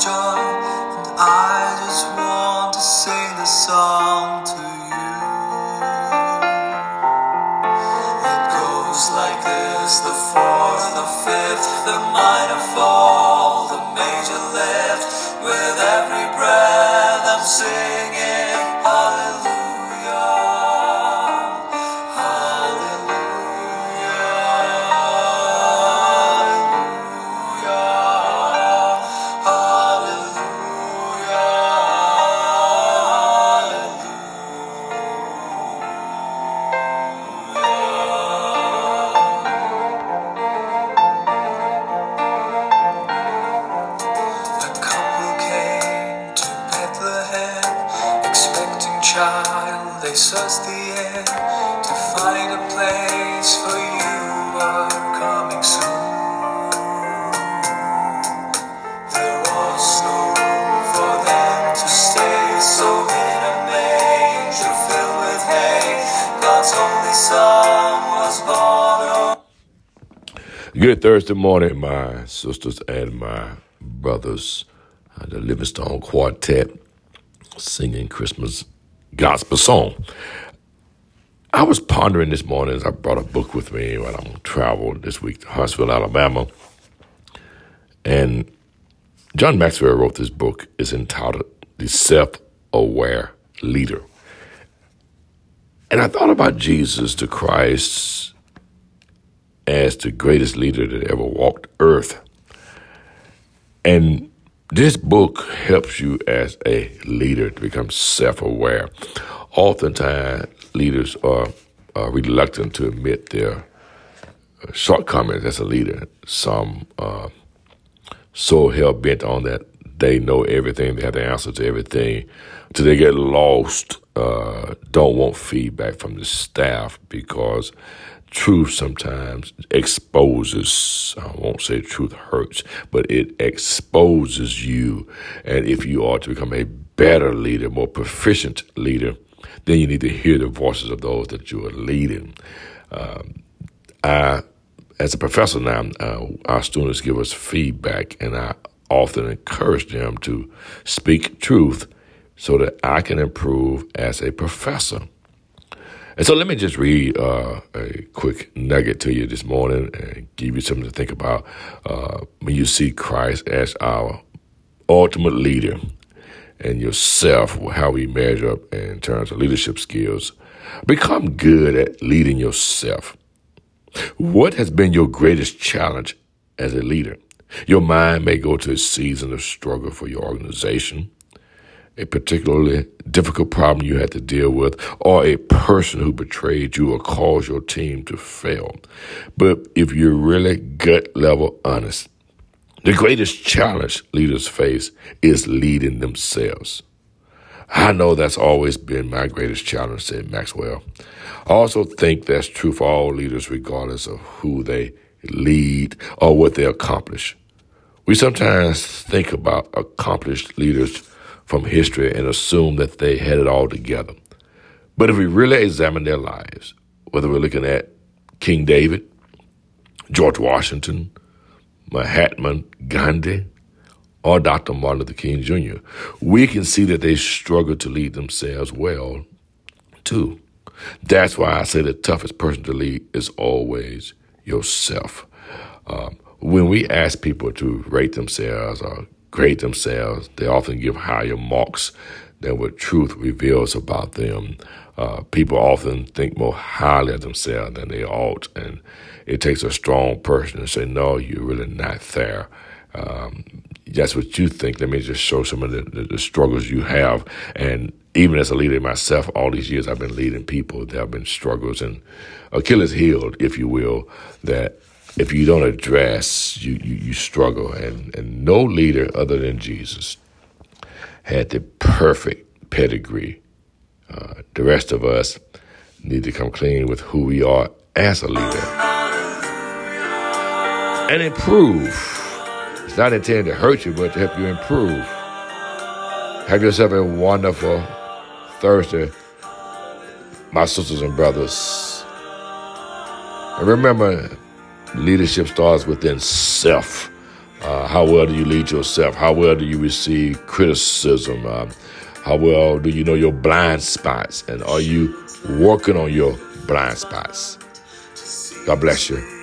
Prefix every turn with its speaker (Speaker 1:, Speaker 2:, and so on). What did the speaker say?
Speaker 1: star, and I just want to sing the song to you. It goes like this the fourth, the fifth, the minor fall. Searched the air to find a place for you are coming soon. There was no room for them to stay, so in a manger filled with hay, God's only Son was born.
Speaker 2: Good Thursday morning, my sisters and my brothers. The Livingstone Quartet singing Christmas gospel song. I was pondering this morning as I brought a book with me when I'm on travel this week to Huntsville, Alabama. And John Maxwell wrote this book. It's entitled The Self Aware Leader. And I thought about Jesus, the Christ, as the greatest leader that ever walked earth. And this book helps you as a leader to become self aware. Oftentimes, leaders are, are reluctant to admit their uh, shortcomings as a leader. Some uh, so hell bent on that they know everything, they have the answer to everything, till they get lost, uh, don't want feedback from the staff because truth sometimes exposes, I won't say truth hurts, but it exposes you. And if you are to become a better leader, more proficient leader, then you need to hear the voices of those that you are leading. Um, I, as a professor now, uh, our students give us feedback, and I often encourage them to speak truth so that I can improve as a professor. And so let me just read uh, a quick nugget to you this morning and give you something to think about uh, when you see Christ as our ultimate leader and yourself, how we measure up in terms of leadership skills. Become good at leading yourself. What has been your greatest challenge as a leader? Your mind may go to a season of struggle for your organization, a particularly difficult problem you had to deal with, or a person who betrayed you or caused your team to fail. But if you're really gut level honest, the greatest challenge leaders face is leading themselves. I know that's always been my greatest challenge, said Maxwell. I also think that's true for all leaders, regardless of who they lead or what they accomplish. We sometimes think about accomplished leaders from history and assume that they had it all together. But if we really examine their lives, whether we're looking at King David, George Washington, Mahatma Gandhi, or Dr. Martin Luther King Jr., we can see that they struggled to lead themselves well, too. That's why I say the toughest person to lead is always yourself. Um, when we ask people to rate themselves or grade themselves, they often give higher marks than what truth reveals about them. Uh, people often think more highly of themselves than they ought, and it takes a strong person to say, "No, you're really not there." Um, that's what you think. Let me just show some of the, the, the, struggles you have. And even as a leader myself, all these years I've been leading people, there have been struggles and Achilles healed, if you will, that if you don't address, you, you, you struggle. And, and no leader other than Jesus had the perfect pedigree. Uh, the rest of us need to come clean with who we are as a leader and improve. It's not intended to hurt you, but to help you improve. Have yourself a wonderful Thursday, my sisters and brothers. And remember, leadership starts within self. Uh, how well do you lead yourself? How well do you receive criticism? Uh, how well do you know your blind spots? And are you working on your blind spots? God bless you.